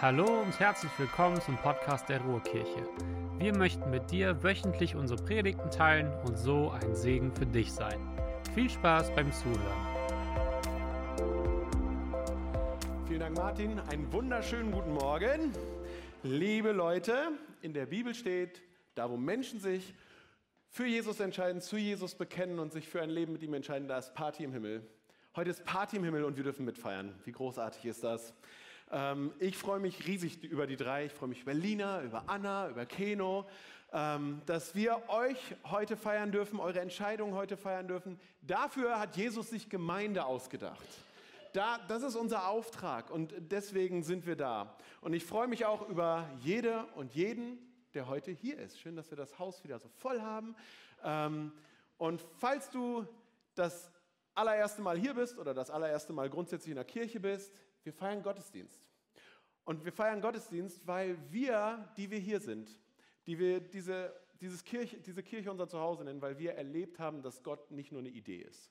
Hallo und herzlich willkommen zum Podcast der Ruhrkirche. Wir möchten mit dir wöchentlich unsere Predigten teilen und so ein Segen für dich sein. Viel Spaß beim Zuhören. Vielen Dank, Martin. Einen wunderschönen guten Morgen. Liebe Leute, in der Bibel steht, da wo Menschen sich für Jesus entscheiden, zu Jesus bekennen und sich für ein Leben mit ihm entscheiden, da ist Party im Himmel. Heute ist Party im Himmel und wir dürfen mitfeiern. Wie großartig ist das? Ähm, ich freue mich riesig über die drei. Ich freue mich über Lina, über Anna, über Keno, ähm, dass wir euch heute feiern dürfen, eure Entscheidungen heute feiern dürfen. Dafür hat Jesus sich Gemeinde ausgedacht. Da, das ist unser Auftrag und deswegen sind wir da. Und ich freue mich auch über jede und jeden, der heute hier ist. Schön, dass wir das Haus wieder so voll haben. Ähm, und falls du das allererste Mal hier bist oder das allererste Mal grundsätzlich in der Kirche bist, wir feiern Gottesdienst. Und wir feiern Gottesdienst, weil wir, die wir hier sind, die wir diese, dieses Kirche, diese Kirche unser Zuhause nennen, weil wir erlebt haben, dass Gott nicht nur eine Idee ist,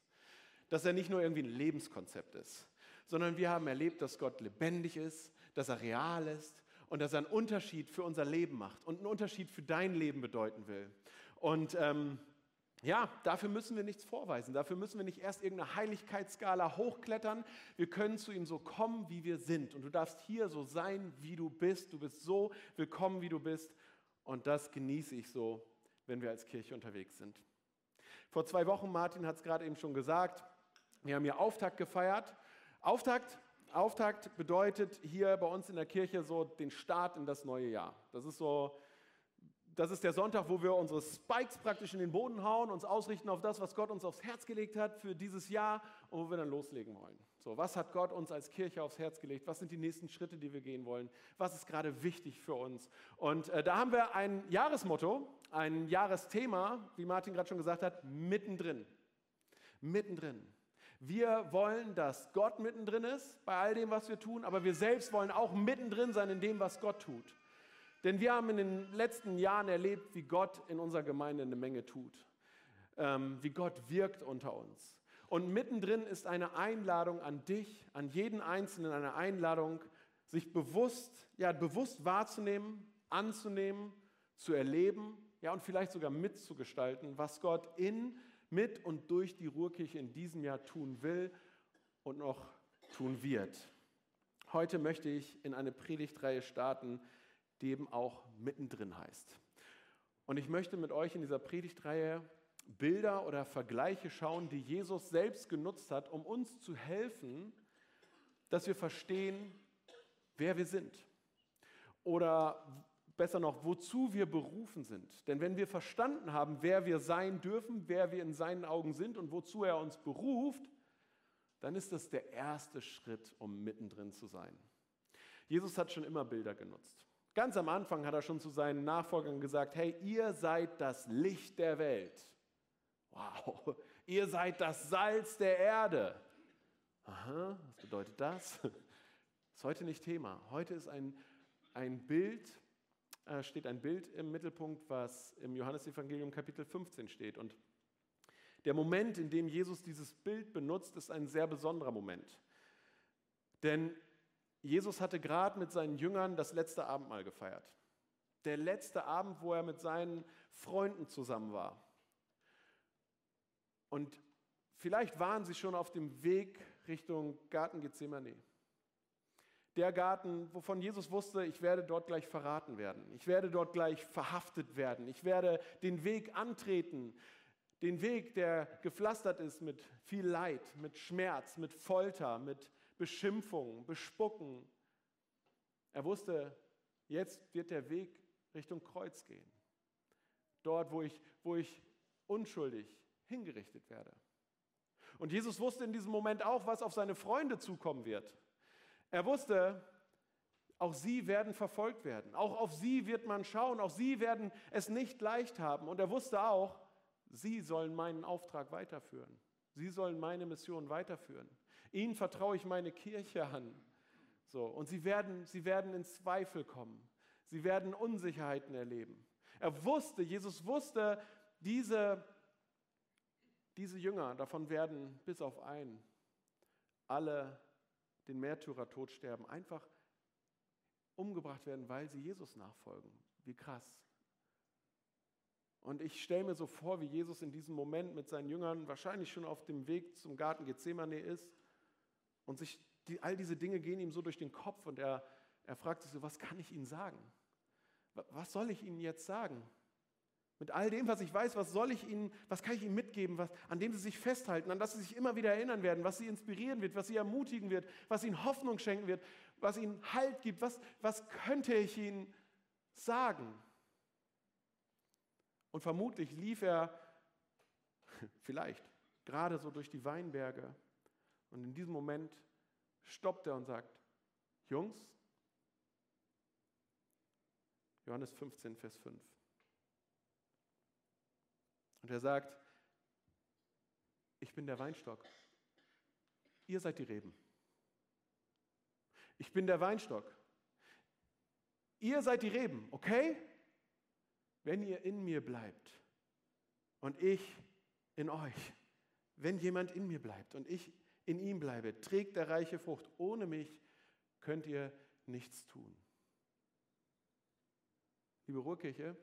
dass er nicht nur irgendwie ein Lebenskonzept ist, sondern wir haben erlebt, dass Gott lebendig ist, dass er real ist und dass er einen Unterschied für unser Leben macht und einen Unterschied für dein Leben bedeuten will. Und ähm, ja, dafür müssen wir nichts vorweisen. Dafür müssen wir nicht erst irgendeine Heiligkeitsskala hochklettern. Wir können zu ihm so kommen, wie wir sind. Und du darfst hier so sein, wie du bist. Du bist so willkommen, wie du bist. Und das genieße ich so, wenn wir als Kirche unterwegs sind. Vor zwei Wochen, Martin hat es gerade eben schon gesagt, wir haben hier Auftakt gefeiert. Auftakt, Auftakt bedeutet hier bei uns in der Kirche so den Start in das neue Jahr. Das ist so das ist der Sonntag, wo wir unsere Spikes praktisch in den Boden hauen, uns ausrichten auf das, was Gott uns aufs Herz gelegt hat für dieses Jahr und wo wir dann loslegen wollen. So, was hat Gott uns als Kirche aufs Herz gelegt? Was sind die nächsten Schritte, die wir gehen wollen? Was ist gerade wichtig für uns? Und äh, da haben wir ein Jahresmotto, ein Jahresthema, wie Martin gerade schon gesagt hat, mittendrin. Mittendrin. Wir wollen, dass Gott mittendrin ist bei all dem, was wir tun, aber wir selbst wollen auch mittendrin sein in dem, was Gott tut. Denn wir haben in den letzten Jahren erlebt, wie Gott in unserer Gemeinde eine Menge tut, ähm, wie Gott wirkt unter uns. Und mittendrin ist eine Einladung an dich, an jeden Einzelnen, eine Einladung, sich bewusst, ja, bewusst wahrzunehmen, anzunehmen, zu erleben, ja, und vielleicht sogar mitzugestalten, was Gott in, mit und durch die Ruhrkirche in diesem Jahr tun will und noch tun wird. Heute möchte ich in eine Predigtreihe starten, die eben auch mittendrin heißt. Und ich möchte mit euch in dieser Predigtreihe Bilder oder Vergleiche schauen, die Jesus selbst genutzt hat, um uns zu helfen, dass wir verstehen, wer wir sind. Oder besser noch, wozu wir berufen sind. Denn wenn wir verstanden haben, wer wir sein dürfen, wer wir in seinen Augen sind und wozu er uns beruft, dann ist das der erste Schritt, um mittendrin zu sein. Jesus hat schon immer Bilder genutzt. Ganz am Anfang hat er schon zu seinen Nachfolgern gesagt, hey, ihr seid das Licht der Welt. Wow, ihr seid das Salz der Erde. Aha, was bedeutet das? Ist heute nicht Thema. Heute ist ein, ein Bild, äh, steht ein Bild im Mittelpunkt, was im Johannesevangelium Kapitel 15 steht. Und der Moment, in dem Jesus dieses Bild benutzt, ist ein sehr besonderer Moment. Denn Jesus hatte gerade mit seinen Jüngern das letzte Abendmahl gefeiert. Der letzte Abend, wo er mit seinen Freunden zusammen war. Und vielleicht waren sie schon auf dem Weg Richtung Garten Gethsemane. Der Garten, wovon Jesus wusste, ich werde dort gleich verraten werden. Ich werde dort gleich verhaftet werden. Ich werde den Weg antreten. Den Weg, der gepflastert ist mit viel Leid, mit Schmerz, mit Folter, mit Beschimpfung, Bespucken. Er wusste, jetzt wird der Weg Richtung Kreuz gehen. Dort, wo ich, wo ich unschuldig hingerichtet werde. Und Jesus wusste in diesem Moment auch, was auf seine Freunde zukommen wird. Er wusste, auch sie werden verfolgt werden. Auch auf sie wird man schauen. Auch sie werden es nicht leicht haben. Und er wusste auch, sie sollen meinen Auftrag weiterführen. Sie sollen meine Mission weiterführen. Ihnen vertraue ich meine Kirche an. So, und sie werden, sie werden in Zweifel kommen. Sie werden Unsicherheiten erleben. Er wusste, Jesus wusste, diese, diese Jünger, davon werden bis auf einen alle den Märtyrertod sterben. Einfach umgebracht werden, weil sie Jesus nachfolgen. Wie krass. Und ich stelle mir so vor, wie Jesus in diesem Moment mit seinen Jüngern wahrscheinlich schon auf dem Weg zum Garten Gethsemane ist und sich die, all diese Dinge gehen ihm so durch den Kopf und er, er fragt sich so, was kann ich Ihnen sagen? Was soll ich Ihnen jetzt sagen? Mit all dem, was ich weiß, was soll ich Ihnen, was kann ich Ihnen mitgeben, was, an dem Sie sich festhalten, an das Sie sich immer wieder erinnern werden, was Sie inspirieren wird, was Sie ermutigen wird, was Ihnen Hoffnung schenken wird, was Ihnen Halt gibt, was, was könnte ich Ihnen sagen? Und vermutlich lief er vielleicht gerade so durch die Weinberge und in diesem Moment stoppt er und sagt, Jungs, Johannes 15, Vers 5. Und er sagt, ich bin der Weinstock, ihr seid die Reben. Ich bin der Weinstock, ihr seid die Reben, okay? Wenn ihr in mir bleibt und ich in euch, wenn jemand in mir bleibt und ich in ihm bleibe, trägt der reiche Frucht. Ohne mich könnt ihr nichts tun. Liebe Ruhrkirche,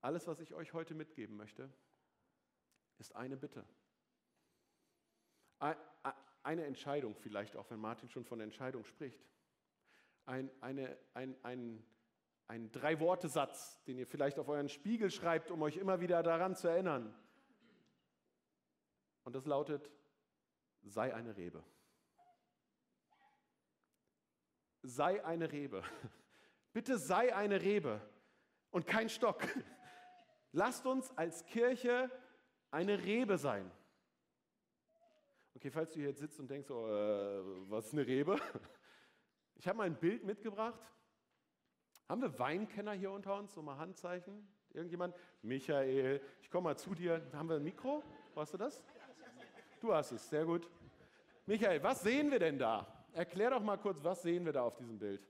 alles, was ich euch heute mitgeben möchte, ist eine Bitte. Eine Entscheidung vielleicht, auch wenn Martin schon von Entscheidung spricht. Ein, eine, ein, ein, ein Drei-Worte-Satz, den ihr vielleicht auf euren Spiegel schreibt, um euch immer wieder daran zu erinnern. Und das lautet, sei eine Rebe. Sei eine Rebe. Bitte sei eine Rebe und kein Stock. Lasst uns als Kirche eine Rebe sein. Okay, falls du hier jetzt sitzt und denkst, oh, äh, was ist eine Rebe? Ich habe mal ein Bild mitgebracht. Haben wir Weinkenner hier unter uns? So mal Handzeichen. Irgendjemand? Michael, ich komme mal zu dir. Haben wir ein Mikro? Hast du das? Du hast es, sehr gut. Michael, was sehen wir denn da? Erklär doch mal kurz, was sehen wir da auf diesem Bild?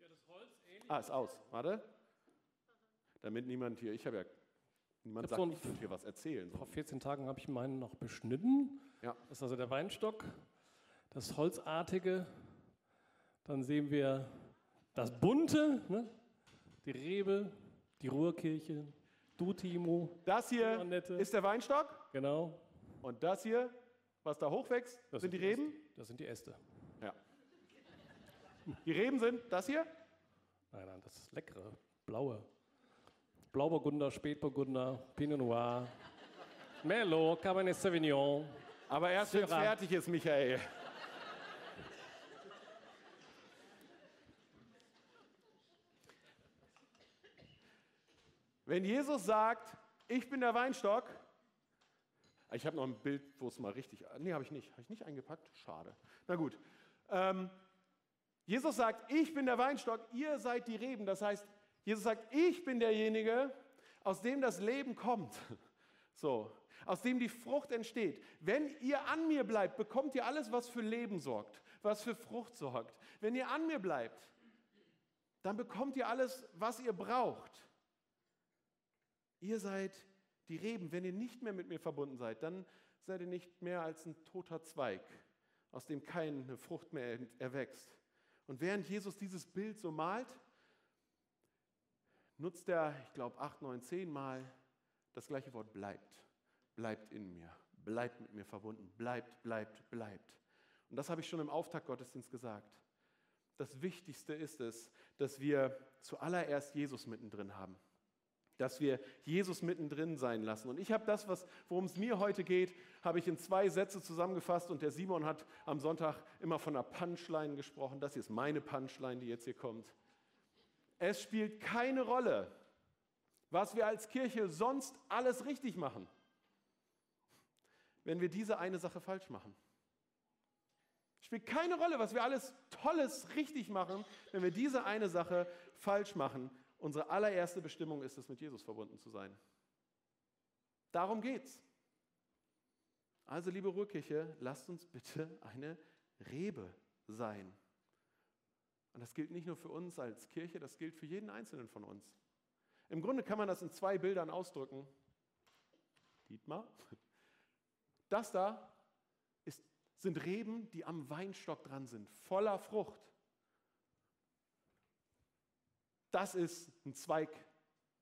Ja, das Holz ähnlich. Ah, ist aus. Warte damit niemand hier, ich habe ja, niemand sagt, so ich könnte hier was erzählen. Vor 14 Tagen habe ich meinen noch beschnitten. Ja. Das ist also der Weinstock, das Holzartige. Dann sehen wir das Bunte, ne? die Rebe, die Ruhrkirche, du Timo. Das hier ist der Weinstock. Genau. Und das hier, was da hochwächst, das sind die Reben? Das sind die Äste. Ja. Die Reben sind das hier? Nein, nein, das ist leckere, blaue. Blauburgunder, Spätburgunder, Pinot Noir, Merlot, Cabernet Sauvignon. Aber erst wenn es fertig ist, Michael. Wenn Jesus sagt, ich bin der Weinstock, ich habe noch ein Bild, wo es mal richtig, nee, habe ich nicht, habe ich nicht eingepackt, schade. Na gut. Ähm, Jesus sagt, ich bin der Weinstock, ihr seid die Reben. Das heißt, Jesus sagt, ich bin derjenige, aus dem das Leben kommt. So, aus dem die Frucht entsteht. Wenn ihr an mir bleibt, bekommt ihr alles, was für Leben sorgt, was für Frucht sorgt. Wenn ihr an mir bleibt, dann bekommt ihr alles, was ihr braucht. Ihr seid die Reben. Wenn ihr nicht mehr mit mir verbunden seid, dann seid ihr nicht mehr als ein toter Zweig, aus dem keine Frucht mehr erwächst. Und während Jesus dieses Bild so malt, nutzt er, ich glaube, acht, neun, zehn Mal das gleiche Wort bleibt. Bleibt in mir, bleibt mit mir verbunden, bleibt, bleibt, bleibt. Und das habe ich schon im Auftakt Gottesdienst gesagt. Das Wichtigste ist es, dass wir zuallererst Jesus mittendrin haben. Dass wir Jesus mittendrin sein lassen. Und ich habe das, worum es mir heute geht, habe ich in zwei Sätze zusammengefasst. Und der Simon hat am Sonntag immer von einer Punchline gesprochen. Das hier ist meine Punchline, die jetzt hier kommt. Es spielt keine Rolle, was wir als Kirche sonst alles richtig machen, wenn wir diese eine Sache falsch machen. Es spielt keine Rolle, was wir alles Tolles richtig machen, wenn wir diese eine Sache falsch machen. Unsere allererste Bestimmung ist es, mit Jesus verbunden zu sein. Darum geht's. Also, liebe Ruhrkirche, lasst uns bitte eine Rebe sein. Und das gilt nicht nur für uns als Kirche, das gilt für jeden Einzelnen von uns. Im Grunde kann man das in zwei Bildern ausdrücken. Dietmar, das da ist, sind Reben, die am Weinstock dran sind, voller Frucht. Das ist ein Zweig,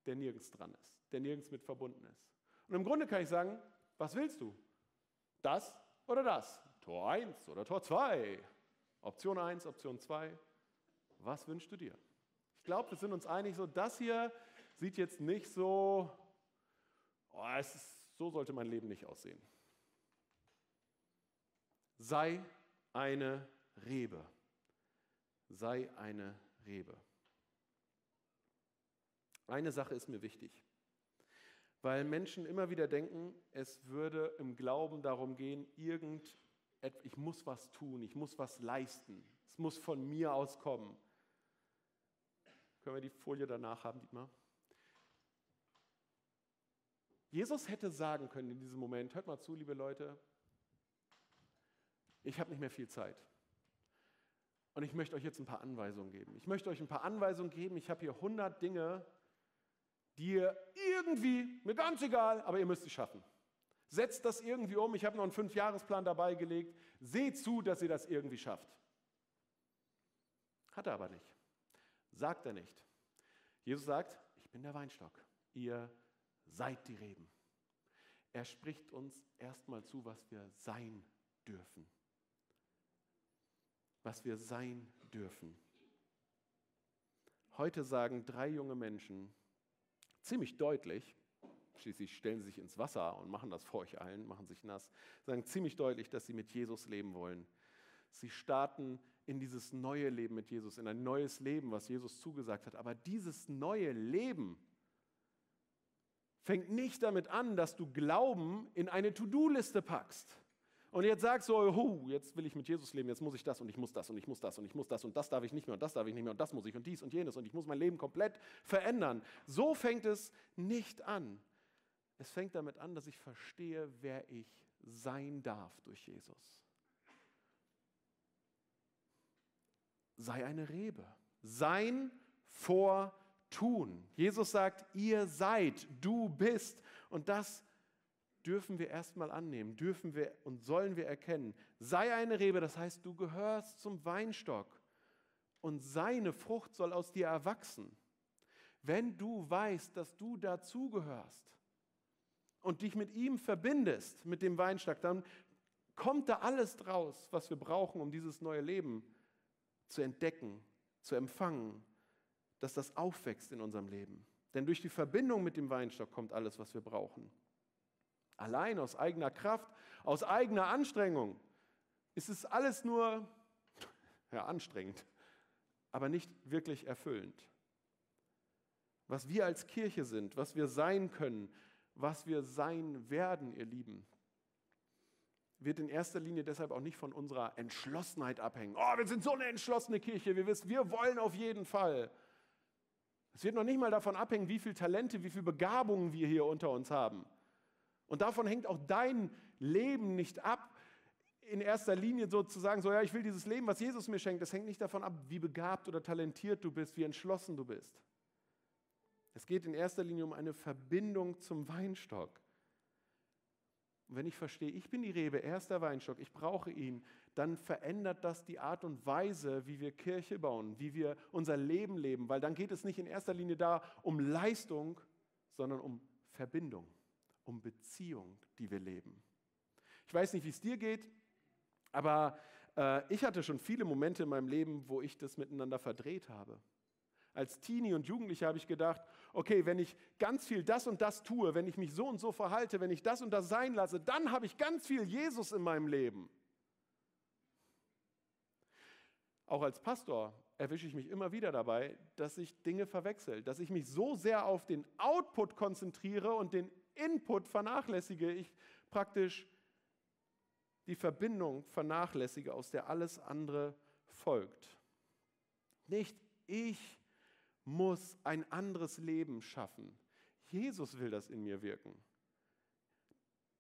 der nirgends dran ist, der nirgends mit verbunden ist. Und im Grunde kann ich sagen, was willst du? Das oder das? Tor 1 oder Tor 2? Option 1, Option 2. Was wünschst du dir? Ich glaube, wir sind uns einig, so das hier sieht jetzt nicht so, oh, ist, so sollte mein Leben nicht aussehen. Sei eine Rebe. Sei eine Rebe. Eine Sache ist mir wichtig, weil Menschen immer wieder denken, es würde im Glauben darum gehen, irgend, ich muss was tun, ich muss was leisten, es muss von mir aus kommen. Können wir die Folie danach haben, Dietmar? Jesus hätte sagen können in diesem Moment, hört mal zu, liebe Leute, ich habe nicht mehr viel Zeit. Und ich möchte euch jetzt ein paar Anweisungen geben. Ich möchte euch ein paar Anweisungen geben. Ich habe hier 100 Dinge, die ihr irgendwie, mir ganz egal, aber ihr müsst sie schaffen. Setzt das irgendwie um. Ich habe noch einen Fünfjahresplan dabei gelegt. Seht zu, dass ihr das irgendwie schafft. Hat er aber nicht. Sagt er nicht. Jesus sagt, ich bin der Weinstock. Ihr seid die Reben. Er spricht uns erstmal zu, was wir sein dürfen. Was wir sein dürfen. Heute sagen drei junge Menschen, ziemlich deutlich, schließlich stellen sie sich ins Wasser und machen das vor euch allen, machen sich nass, sagen ziemlich deutlich, dass sie mit Jesus leben wollen. Sie starten in dieses neue Leben mit Jesus, in ein neues Leben, was Jesus zugesagt hat. Aber dieses neue Leben fängt nicht damit an, dass du Glauben in eine To-Do-Liste packst. Und jetzt sagst du, oh, jetzt will ich mit Jesus leben, jetzt muss ich das und ich muss das und ich muss das und ich muss das und das darf ich nicht mehr und das darf ich nicht mehr und das muss ich und dies und jenes und ich muss mein Leben komplett verändern. So fängt es nicht an. Es fängt damit an, dass ich verstehe, wer ich sein darf durch Jesus. Sei eine Rebe. Sein vor tun. Jesus sagt, ihr seid, du bist. Und das dürfen wir erstmal annehmen, dürfen wir und sollen wir erkennen. Sei eine Rebe, das heißt, du gehörst zum Weinstock und seine Frucht soll aus dir erwachsen. Wenn du weißt, dass du dazugehörst und dich mit ihm verbindest, mit dem Weinstock, dann kommt da alles draus, was wir brauchen, um dieses neue Leben zu entdecken, zu empfangen, dass das aufwächst in unserem Leben. Denn durch die Verbindung mit dem Weinstock kommt alles, was wir brauchen. Allein aus eigener Kraft, aus eigener Anstrengung ist es alles nur ja, anstrengend, aber nicht wirklich erfüllend. Was wir als Kirche sind, was wir sein können, was wir sein werden, ihr Lieben, wird in erster Linie deshalb auch nicht von unserer Entschlossenheit abhängen. Oh, wir sind so eine entschlossene Kirche, wir wissen, wir wollen auf jeden Fall. Es wird noch nicht mal davon abhängen, wie viele Talente, wie viele Begabungen wir hier unter uns haben. Und davon hängt auch dein Leben nicht ab, in erster Linie sozusagen, so ja, ich will dieses Leben, was Jesus mir schenkt, das hängt nicht davon ab, wie begabt oder talentiert du bist, wie entschlossen du bist. Es geht in erster Linie um eine Verbindung zum Weinstock. Und wenn ich verstehe, ich bin die Rebe, er ist der Weinstock, ich brauche ihn, dann verändert das die Art und Weise, wie wir Kirche bauen, wie wir unser Leben leben, weil dann geht es nicht in erster Linie da um Leistung, sondern um Verbindung um Beziehung, die wir leben. Ich weiß nicht, wie es dir geht, aber äh, ich hatte schon viele Momente in meinem Leben, wo ich das miteinander verdreht habe. Als Teenie und Jugendlicher habe ich gedacht, okay, wenn ich ganz viel das und das tue, wenn ich mich so und so verhalte, wenn ich das und das sein lasse, dann habe ich ganz viel Jesus in meinem Leben. Auch als Pastor erwische ich mich immer wieder dabei, dass ich Dinge verwechsel, dass ich mich so sehr auf den Output konzentriere und den Input vernachlässige, ich praktisch die Verbindung vernachlässige, aus der alles andere folgt. Nicht ich muss ein anderes Leben schaffen. Jesus will das in mir wirken.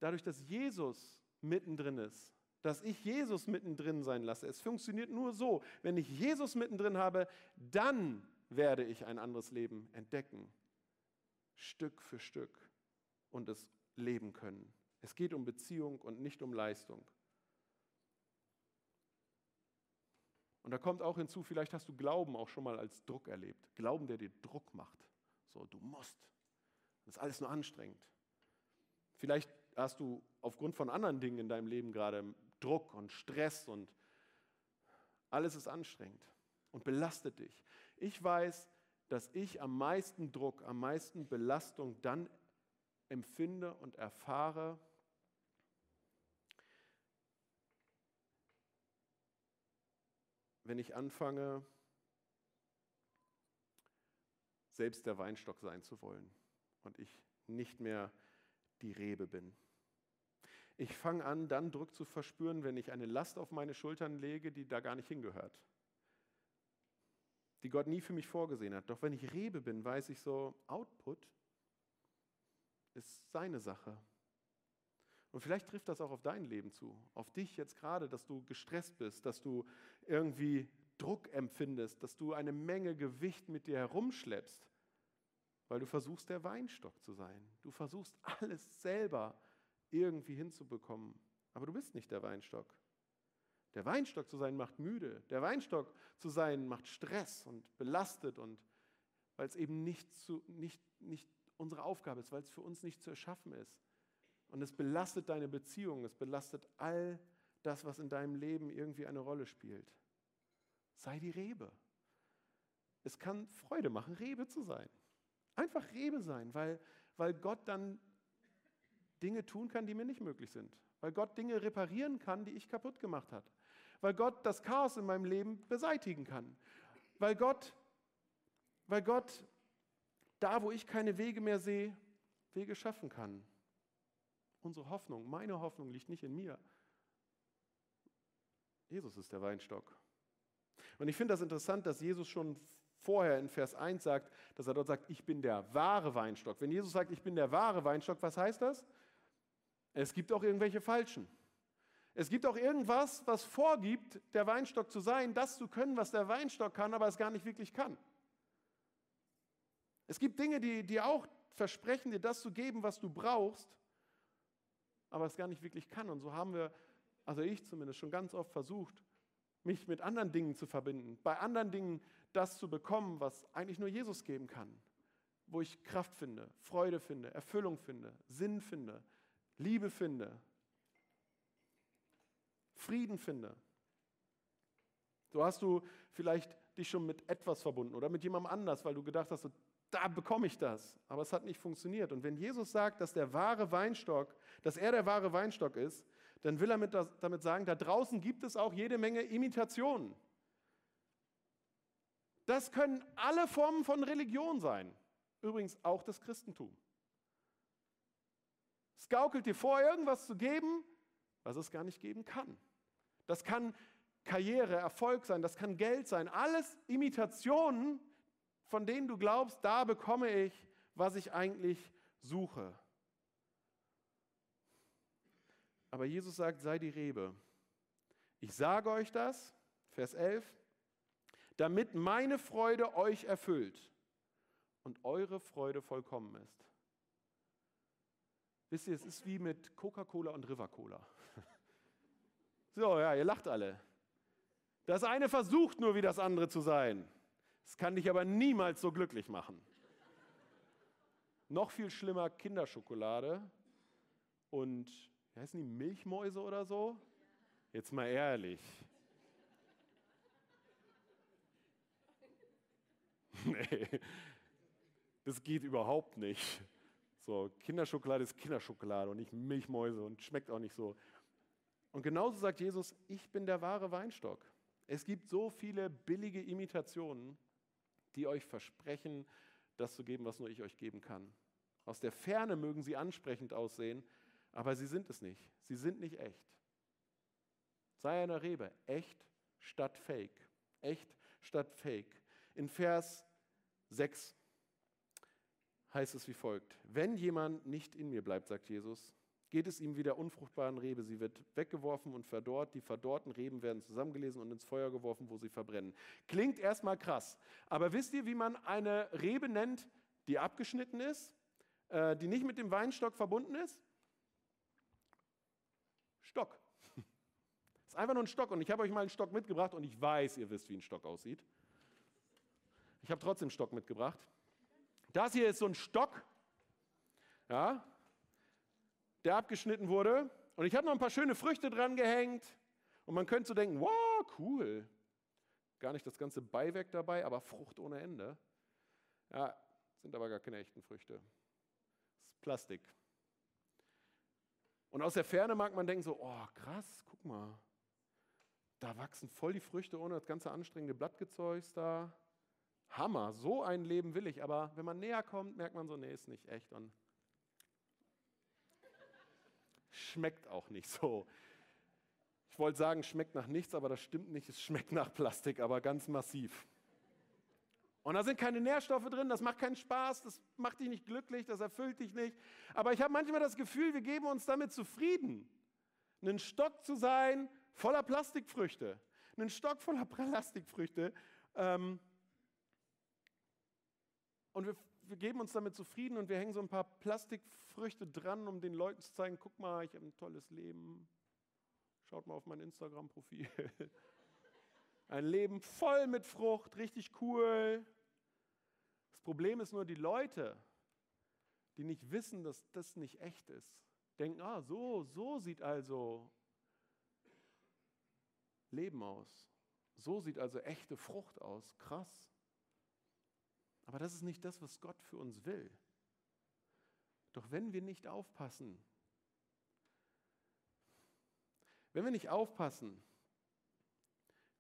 Dadurch, dass Jesus mittendrin ist, dass ich Jesus mittendrin sein lasse. Es funktioniert nur so, wenn ich Jesus mittendrin habe, dann werde ich ein anderes Leben entdecken. Stück für Stück und es leben können. Es geht um Beziehung und nicht um Leistung. Und da kommt auch hinzu, vielleicht hast du Glauben auch schon mal als Druck erlebt. Glauben, der dir Druck macht. So, du musst. Das ist alles nur anstrengend. Vielleicht hast du aufgrund von anderen Dingen in deinem Leben gerade Druck und Stress und alles ist anstrengend und belastet dich. Ich weiß, dass ich am meisten Druck, am meisten Belastung dann empfinde und erfahre, wenn ich anfange, selbst der Weinstock sein zu wollen und ich nicht mehr die Rebe bin. Ich fange an, dann Druck zu verspüren, wenn ich eine Last auf meine Schultern lege, die da gar nicht hingehört, die Gott nie für mich vorgesehen hat. Doch wenn ich Rebe bin, weiß ich so, Output ist seine Sache. Und vielleicht trifft das auch auf dein Leben zu, auf dich jetzt gerade, dass du gestresst bist, dass du irgendwie Druck empfindest, dass du eine Menge Gewicht mit dir herumschleppst, weil du versuchst, der Weinstock zu sein. Du versuchst alles selber irgendwie hinzubekommen, aber du bist nicht der Weinstock. Der Weinstock zu sein macht müde. Der Weinstock zu sein macht Stress und belastet und weil es eben nicht, zu, nicht, nicht unsere Aufgabe ist, weil es für uns nicht zu erschaffen ist. Und es belastet deine Beziehung, es belastet all das, was in deinem Leben irgendwie eine Rolle spielt. Sei die Rebe. Es kann Freude machen, Rebe zu sein. Einfach Rebe sein, weil, weil Gott dann Dinge tun kann, die mir nicht möglich sind. Weil Gott Dinge reparieren kann, die ich kaputt gemacht habe. Weil Gott das Chaos in meinem Leben beseitigen kann. Weil Gott, weil Gott da, wo ich keine Wege mehr sehe, Wege schaffen kann. Unsere Hoffnung, meine Hoffnung liegt nicht in mir. Jesus ist der Weinstock. Und ich finde das interessant, dass Jesus schon vorher in Vers 1 sagt, dass er dort sagt, ich bin der wahre Weinstock. Wenn Jesus sagt, ich bin der wahre Weinstock, was heißt das? Es gibt auch irgendwelche Falschen. Es gibt auch irgendwas, was vorgibt, der Weinstock zu sein, das zu können, was der Weinstock kann, aber es gar nicht wirklich kann. Es gibt Dinge, die, die auch versprechen, dir das zu geben, was du brauchst, aber es gar nicht wirklich kann. Und so haben wir, also ich zumindest, schon ganz oft versucht, mich mit anderen Dingen zu verbinden, bei anderen Dingen das zu bekommen, was eigentlich nur Jesus geben kann, wo ich Kraft finde, Freude finde, Erfüllung finde, Sinn finde, Liebe finde, Frieden finde. So hast du vielleicht dich schon mit etwas verbunden oder mit jemandem anders, weil du gedacht hast, da bekomme ich das. Aber es hat nicht funktioniert. Und wenn Jesus sagt, dass der wahre Weinstock, dass er der wahre Weinstock ist, dann will er damit sagen, da draußen gibt es auch jede Menge Imitationen. Das können alle Formen von Religion sein. Übrigens auch das Christentum. Es gaukelt dir vor, irgendwas zu geben, was es gar nicht geben kann. Das kann Karriere, Erfolg sein, das kann Geld sein. Alles Imitationen von denen du glaubst, da bekomme ich, was ich eigentlich suche. Aber Jesus sagt, sei die Rebe. Ich sage euch das, Vers 11, damit meine Freude euch erfüllt und eure Freude vollkommen ist. Wisst ihr, es ist wie mit Coca-Cola und River-Cola. So, ja, ihr lacht alle. Das eine versucht nur wie das andere zu sein. Es kann dich aber niemals so glücklich machen. Noch viel schlimmer Kinderschokolade und, wie heißen die, Milchmäuse oder so? Jetzt mal ehrlich. nee, das geht überhaupt nicht. So, Kinderschokolade ist Kinderschokolade und nicht Milchmäuse und schmeckt auch nicht so. Und genauso sagt Jesus, ich bin der wahre Weinstock. Es gibt so viele billige Imitationen die euch versprechen, das zu geben, was nur ich euch geben kann. Aus der Ferne mögen sie ansprechend aussehen, aber sie sind es nicht. Sie sind nicht echt. Sei eine Rebe, echt statt fake. Echt statt fake. In Vers 6 heißt es wie folgt: Wenn jemand nicht in mir bleibt, sagt Jesus, geht es ihm wie der unfruchtbaren Rebe. Sie wird weggeworfen und verdorrt. Die verdorrten Reben werden zusammengelesen und ins Feuer geworfen, wo sie verbrennen. Klingt erstmal krass. Aber wisst ihr, wie man eine Rebe nennt, die abgeschnitten ist, äh, die nicht mit dem Weinstock verbunden ist? Stock. Ist Einfach nur ein Stock. Und ich habe euch mal einen Stock mitgebracht und ich weiß, ihr wisst, wie ein Stock aussieht. Ich habe trotzdem einen Stock mitgebracht. Das hier ist so ein Stock, ja, der abgeschnitten wurde. Und ich habe noch ein paar schöne Früchte dran gehängt. Und man könnte so denken, wow, cool. Gar nicht das ganze Beiwerk dabei, aber Frucht ohne Ende. Ja, sind aber gar keine echten Früchte. Das ist Plastik. Und aus der Ferne mag man denken so, oh krass, guck mal. Da wachsen voll die Früchte ohne das ganze anstrengende Blattgezeugs da. Hammer, so ein Leben will ich. Aber wenn man näher kommt, merkt man so, nee, ist nicht echt. Und schmeckt auch nicht so. Ich wollte sagen, schmeckt nach nichts, aber das stimmt nicht. Es schmeckt nach Plastik, aber ganz massiv. Und da sind keine Nährstoffe drin, das macht keinen Spaß, das macht dich nicht glücklich, das erfüllt dich nicht. Aber ich habe manchmal das Gefühl, wir geben uns damit zufrieden, einen Stock zu sein voller Plastikfrüchte. Einen Stock voller Plastikfrüchte. Ähm, und wir, wir geben uns damit zufrieden und wir hängen so ein paar Plastikfrüchte dran, um den Leuten zu zeigen, guck mal, ich habe ein tolles Leben. Schaut mal auf mein Instagram-Profil. Ein Leben voll mit Frucht, richtig cool. Das Problem ist nur, die Leute, die nicht wissen, dass das nicht echt ist, denken, ah, so, so sieht also Leben aus. So sieht also echte Frucht aus. Krass. Aber das ist nicht das, was Gott für uns will. Doch wenn wir nicht aufpassen, wenn wir nicht aufpassen,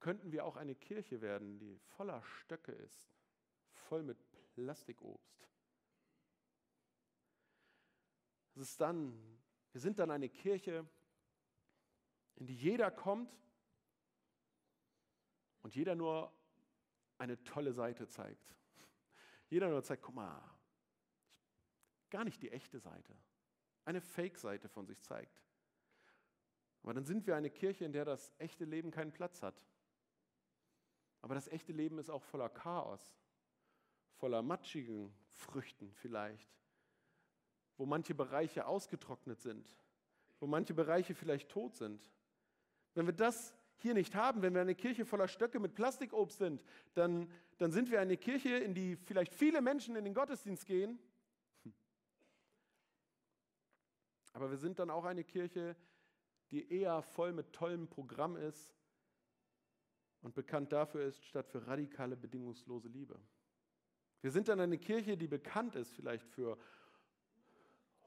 könnten wir auch eine Kirche werden, die voller Stöcke ist, voll mit Plastikobst. Es ist dann, wir sind dann eine Kirche, in die jeder kommt und jeder nur eine tolle Seite zeigt. Jeder nur zeigt, guck mal, gar nicht die echte Seite, eine Fake-Seite von sich zeigt. Aber dann sind wir eine Kirche, in der das echte Leben keinen Platz hat. Aber das echte Leben ist auch voller Chaos, voller matschigen Früchten vielleicht, wo manche Bereiche ausgetrocknet sind, wo manche Bereiche vielleicht tot sind. Wenn wir das hier nicht haben, wenn wir eine Kirche voller Stöcke mit Plastikobst sind, dann, dann sind wir eine Kirche, in die vielleicht viele Menschen in den Gottesdienst gehen. Aber wir sind dann auch eine Kirche, die eher voll mit tollem Programm ist und bekannt dafür ist, statt für radikale, bedingungslose Liebe. Wir sind dann eine Kirche, die bekannt ist vielleicht für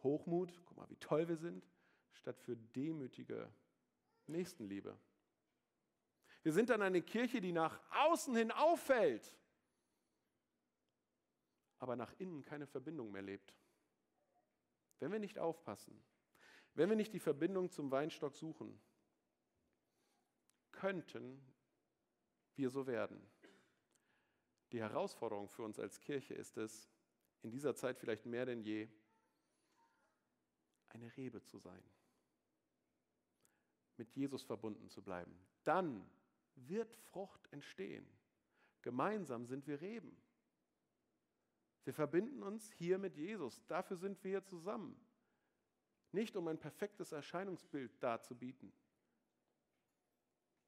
Hochmut, guck mal, wie toll wir sind, statt für demütige Nächstenliebe. Wir sind dann eine Kirche, die nach außen hin auffällt, aber nach innen keine Verbindung mehr lebt. Wenn wir nicht aufpassen, wenn wir nicht die Verbindung zum Weinstock suchen, könnten wir so werden. Die Herausforderung für uns als Kirche ist es, in dieser Zeit vielleicht mehr denn je, eine Rebe zu sein, mit Jesus verbunden zu bleiben. Dann wird Frucht entstehen. Gemeinsam sind wir Reben. Wir verbinden uns hier mit Jesus. Dafür sind wir hier zusammen. Nicht um ein perfektes Erscheinungsbild darzubieten.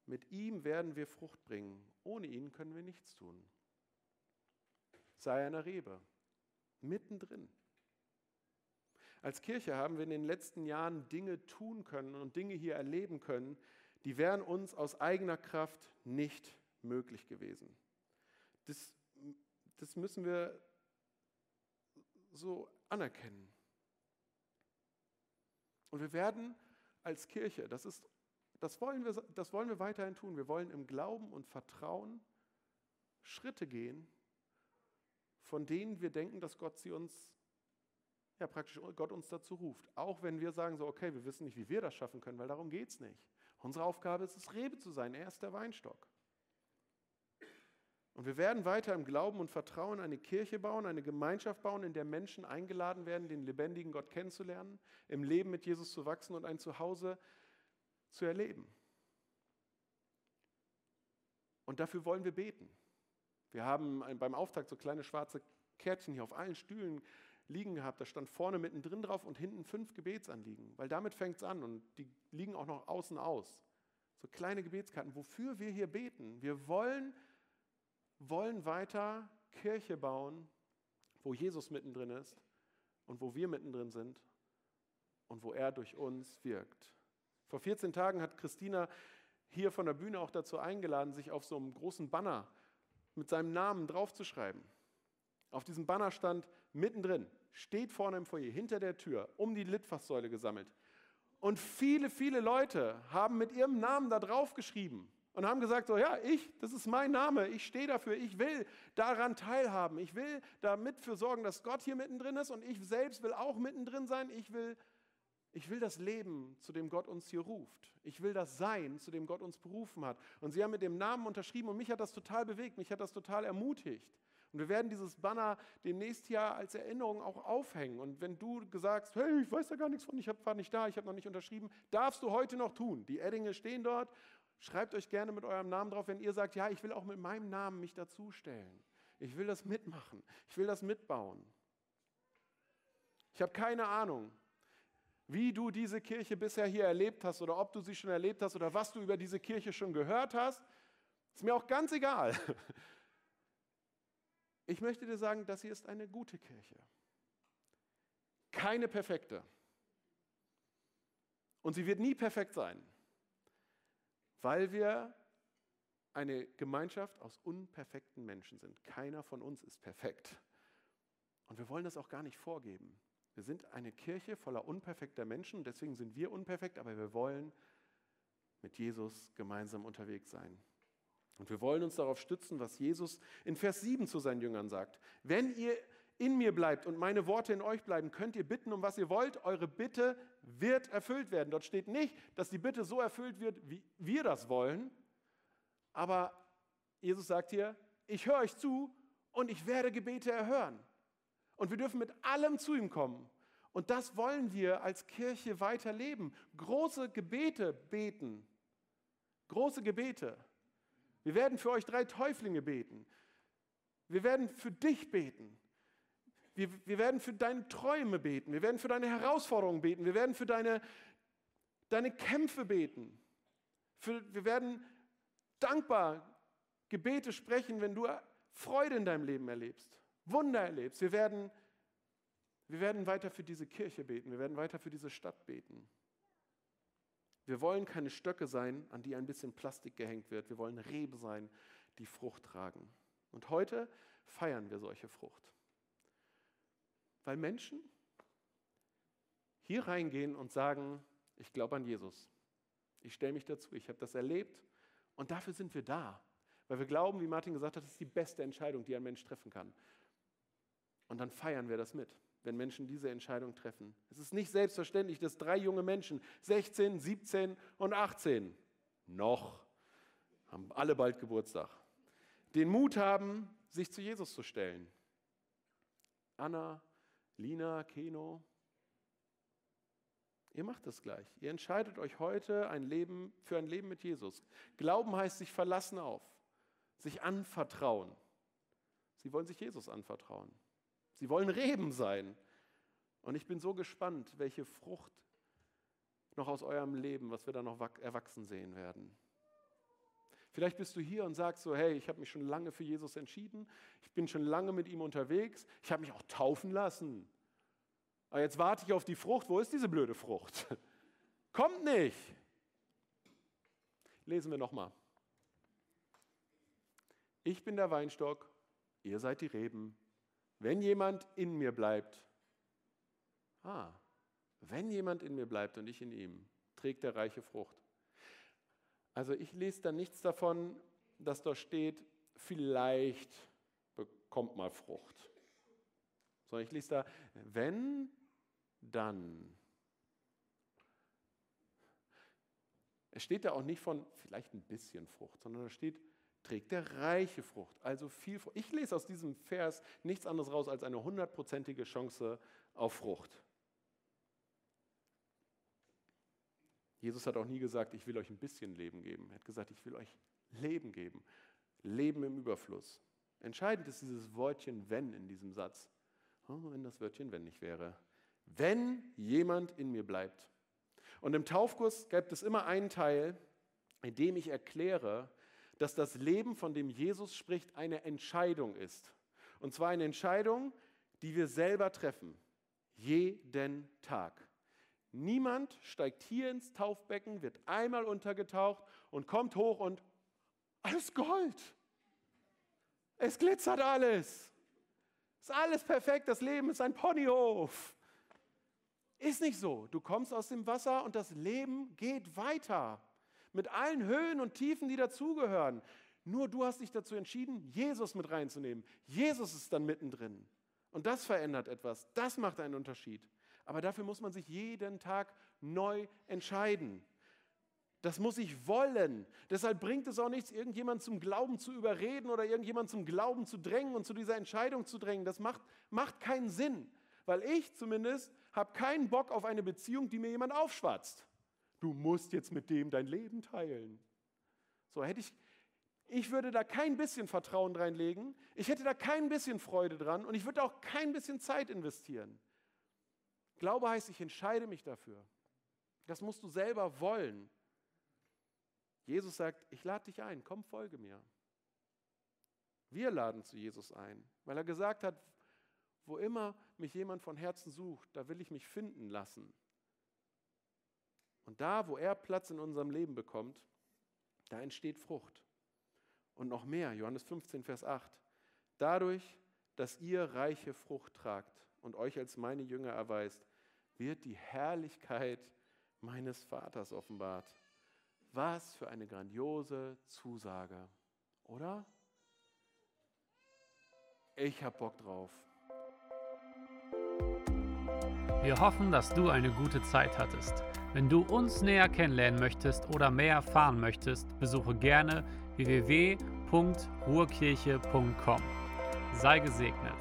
Mit ihm werden wir Frucht bringen. Ohne ihn können wir nichts tun. Sei eine Rebe, mittendrin. Als Kirche haben wir in den letzten Jahren Dinge tun können und Dinge hier erleben können, die wären uns aus eigener Kraft nicht möglich gewesen. Das, das müssen wir so anerkennen. Und wir werden als Kirche, das, ist, das, wollen wir, das wollen wir weiterhin tun, wir wollen im Glauben und Vertrauen Schritte gehen, von denen wir denken, dass Gott sie uns, ja praktisch Gott uns dazu ruft. Auch wenn wir sagen so, okay, wir wissen nicht, wie wir das schaffen können, weil darum geht es nicht. Unsere Aufgabe ist es, Rebe zu sein. Er ist der Weinstock. Und wir werden weiter im Glauben und Vertrauen eine Kirche bauen, eine Gemeinschaft bauen, in der Menschen eingeladen werden, den lebendigen Gott kennenzulernen, im Leben mit Jesus zu wachsen und ein Zuhause zu erleben. Und dafür wollen wir beten. Wir haben beim Auftakt so kleine schwarze Kärtchen hier auf allen Stühlen liegen gehabt. Da stand vorne mittendrin drauf und hinten fünf Gebetsanliegen, weil damit fängt es an und die liegen auch noch außen aus. so kleine Gebetskarten, wofür wir hier beten. Wir wollen, wollen weiter Kirche bauen, wo Jesus mittendrin ist und wo wir mittendrin sind und wo er durch uns wirkt. Vor 14 Tagen hat Christina hier von der Bühne auch dazu eingeladen, sich auf so einem großen Banner mit seinem Namen draufzuschreiben. Auf diesem Banner stand mittendrin, steht vorne im Foyer, hinter der Tür, um die Litfaßsäule gesammelt. Und viele, viele Leute haben mit ihrem Namen da drauf geschrieben und haben gesagt, so ja, ich, das ist mein Name, ich stehe dafür, ich will daran teilhaben, ich will damit für sorgen, dass Gott hier mittendrin ist und ich selbst will auch mittendrin sein, ich will ich will das Leben, zu dem Gott uns hier ruft. Ich will das Sein, zu dem Gott uns berufen hat. Und sie haben mit dem Namen unterschrieben und mich hat das total bewegt, mich hat das total ermutigt. Und wir werden dieses Banner demnächst hier als Erinnerung auch aufhängen. Und wenn du gesagt hast, hey, ich weiß da gar nichts von, ich war nicht da, ich habe noch nicht unterschrieben, darfst du heute noch tun. Die Eddinge stehen dort. Schreibt euch gerne mit eurem Namen drauf, wenn ihr sagt, ja, ich will auch mit meinem Namen mich dazustellen. Ich will das mitmachen. Ich will das mitbauen. Ich habe keine Ahnung, wie du diese Kirche bisher hier erlebt hast oder ob du sie schon erlebt hast oder was du über diese Kirche schon gehört hast, ist mir auch ganz egal. Ich möchte dir sagen, das hier ist eine gute Kirche. Keine perfekte. Und sie wird nie perfekt sein, weil wir eine Gemeinschaft aus unperfekten Menschen sind. Keiner von uns ist perfekt. Und wir wollen das auch gar nicht vorgeben. Wir sind eine Kirche voller unperfekter Menschen, deswegen sind wir unperfekt, aber wir wollen mit Jesus gemeinsam unterwegs sein. Und wir wollen uns darauf stützen, was Jesus in Vers 7 zu seinen Jüngern sagt. Wenn ihr in mir bleibt und meine Worte in euch bleiben, könnt ihr bitten, um was ihr wollt. Eure Bitte wird erfüllt werden. Dort steht nicht, dass die Bitte so erfüllt wird, wie wir das wollen. Aber Jesus sagt hier, ich höre euch zu und ich werde Gebete erhören. Und wir dürfen mit allem zu ihm kommen. Und das wollen wir als Kirche weiterleben. Große Gebete beten. Große Gebete. Wir werden für euch drei Täuflinge beten. Wir werden für dich beten. Wir, wir werden für deine Träume beten. Wir werden für deine Herausforderungen beten. Wir werden für deine, deine Kämpfe beten. Für, wir werden dankbar Gebete sprechen, wenn du Freude in deinem Leben erlebst. Wunder erlebst. Wir werden, wir werden weiter für diese Kirche beten, wir werden weiter für diese Stadt beten. Wir wollen keine Stöcke sein, an die ein bisschen Plastik gehängt wird. Wir wollen Rebe sein, die Frucht tragen. Und heute feiern wir solche Frucht. Weil Menschen hier reingehen und sagen, ich glaube an Jesus. Ich stelle mich dazu, ich habe das erlebt und dafür sind wir da. Weil wir glauben, wie Martin gesagt hat, das ist die beste Entscheidung, die ein Mensch treffen kann. Und dann feiern wir das mit, wenn Menschen diese Entscheidung treffen. Es ist nicht selbstverständlich, dass drei junge Menschen, 16, 17 und 18, noch, haben alle bald Geburtstag, den Mut haben, sich zu Jesus zu stellen. Anna, Lina, Keno, Ihr macht das gleich. Ihr entscheidet euch heute ein Leben für ein Leben mit Jesus. Glauben heißt sich verlassen auf, sich anvertrauen. Sie wollen sich Jesus anvertrauen. Sie wollen Reben sein. Und ich bin so gespannt, welche Frucht noch aus eurem Leben, was wir da noch erwachsen sehen werden. Vielleicht bist du hier und sagst so, hey, ich habe mich schon lange für Jesus entschieden, ich bin schon lange mit ihm unterwegs, ich habe mich auch taufen lassen. Aber jetzt warte ich auf die Frucht. Wo ist diese blöde Frucht? Kommt nicht. Lesen wir nochmal. Ich bin der Weinstock, ihr seid die Reben. Wenn jemand in mir bleibt, ah, wenn jemand in mir bleibt und ich in ihm, trägt er reiche Frucht. Also ich lese da nichts davon, dass da steht, vielleicht bekommt mal Frucht. Sondern ich lese da, wenn, dann. Es steht da auch nicht von vielleicht ein bisschen Frucht, sondern da steht, trägt er reiche Frucht, also viel Frucht. Ich lese aus diesem Vers nichts anderes raus als eine hundertprozentige Chance auf Frucht. Jesus hat auch nie gesagt, ich will euch ein bisschen Leben geben. Er hat gesagt, ich will euch Leben geben. Leben im Überfluss. Entscheidend ist dieses Wörtchen wenn in diesem Satz. Oh, wenn das Wörtchen wenn nicht wäre. Wenn jemand in mir bleibt. Und im Taufkurs gibt es immer einen Teil, indem ich erkläre, dass das Leben, von dem Jesus spricht, eine Entscheidung ist. Und zwar eine Entscheidung, die wir selber treffen. Jeden Tag. Niemand steigt hier ins Taufbecken, wird einmal untergetaucht und kommt hoch und alles Gold. Es glitzert alles. Ist alles perfekt. Das Leben ist ein Ponyhof. Ist nicht so. Du kommst aus dem Wasser und das Leben geht weiter. Mit allen Höhen und Tiefen, die dazugehören. Nur du hast dich dazu entschieden, Jesus mit reinzunehmen. Jesus ist dann mittendrin. Und das verändert etwas. Das macht einen Unterschied. Aber dafür muss man sich jeden Tag neu entscheiden. Das muss ich wollen. Deshalb bringt es auch nichts, irgendjemand zum Glauben zu überreden oder irgendjemand zum Glauben zu drängen und zu dieser Entscheidung zu drängen. Das macht, macht keinen Sinn. Weil ich zumindest habe keinen Bock auf eine Beziehung, die mir jemand aufschwatzt. Du musst jetzt mit dem dein Leben teilen. So hätte ich, ich würde da kein bisschen Vertrauen reinlegen. Ich hätte da kein bisschen Freude dran und ich würde auch kein bisschen Zeit investieren. Glaube heißt, ich entscheide mich dafür. Das musst du selber wollen. Jesus sagt, ich lade dich ein, komm, folge mir. Wir laden zu Jesus ein, weil er gesagt hat, wo immer mich jemand von Herzen sucht, da will ich mich finden lassen. Und da, wo er Platz in unserem Leben bekommt, da entsteht Frucht. Und noch mehr, Johannes 15, Vers 8. Dadurch, dass ihr reiche Frucht tragt und euch als meine Jünger erweist, wird die Herrlichkeit meines Vaters offenbart. Was für eine grandiose Zusage, oder? Ich hab Bock drauf. Wir hoffen, dass du eine gute Zeit hattest. Wenn du uns näher kennenlernen möchtest oder mehr erfahren möchtest, besuche gerne www.ruhrkirche.com. Sei gesegnet.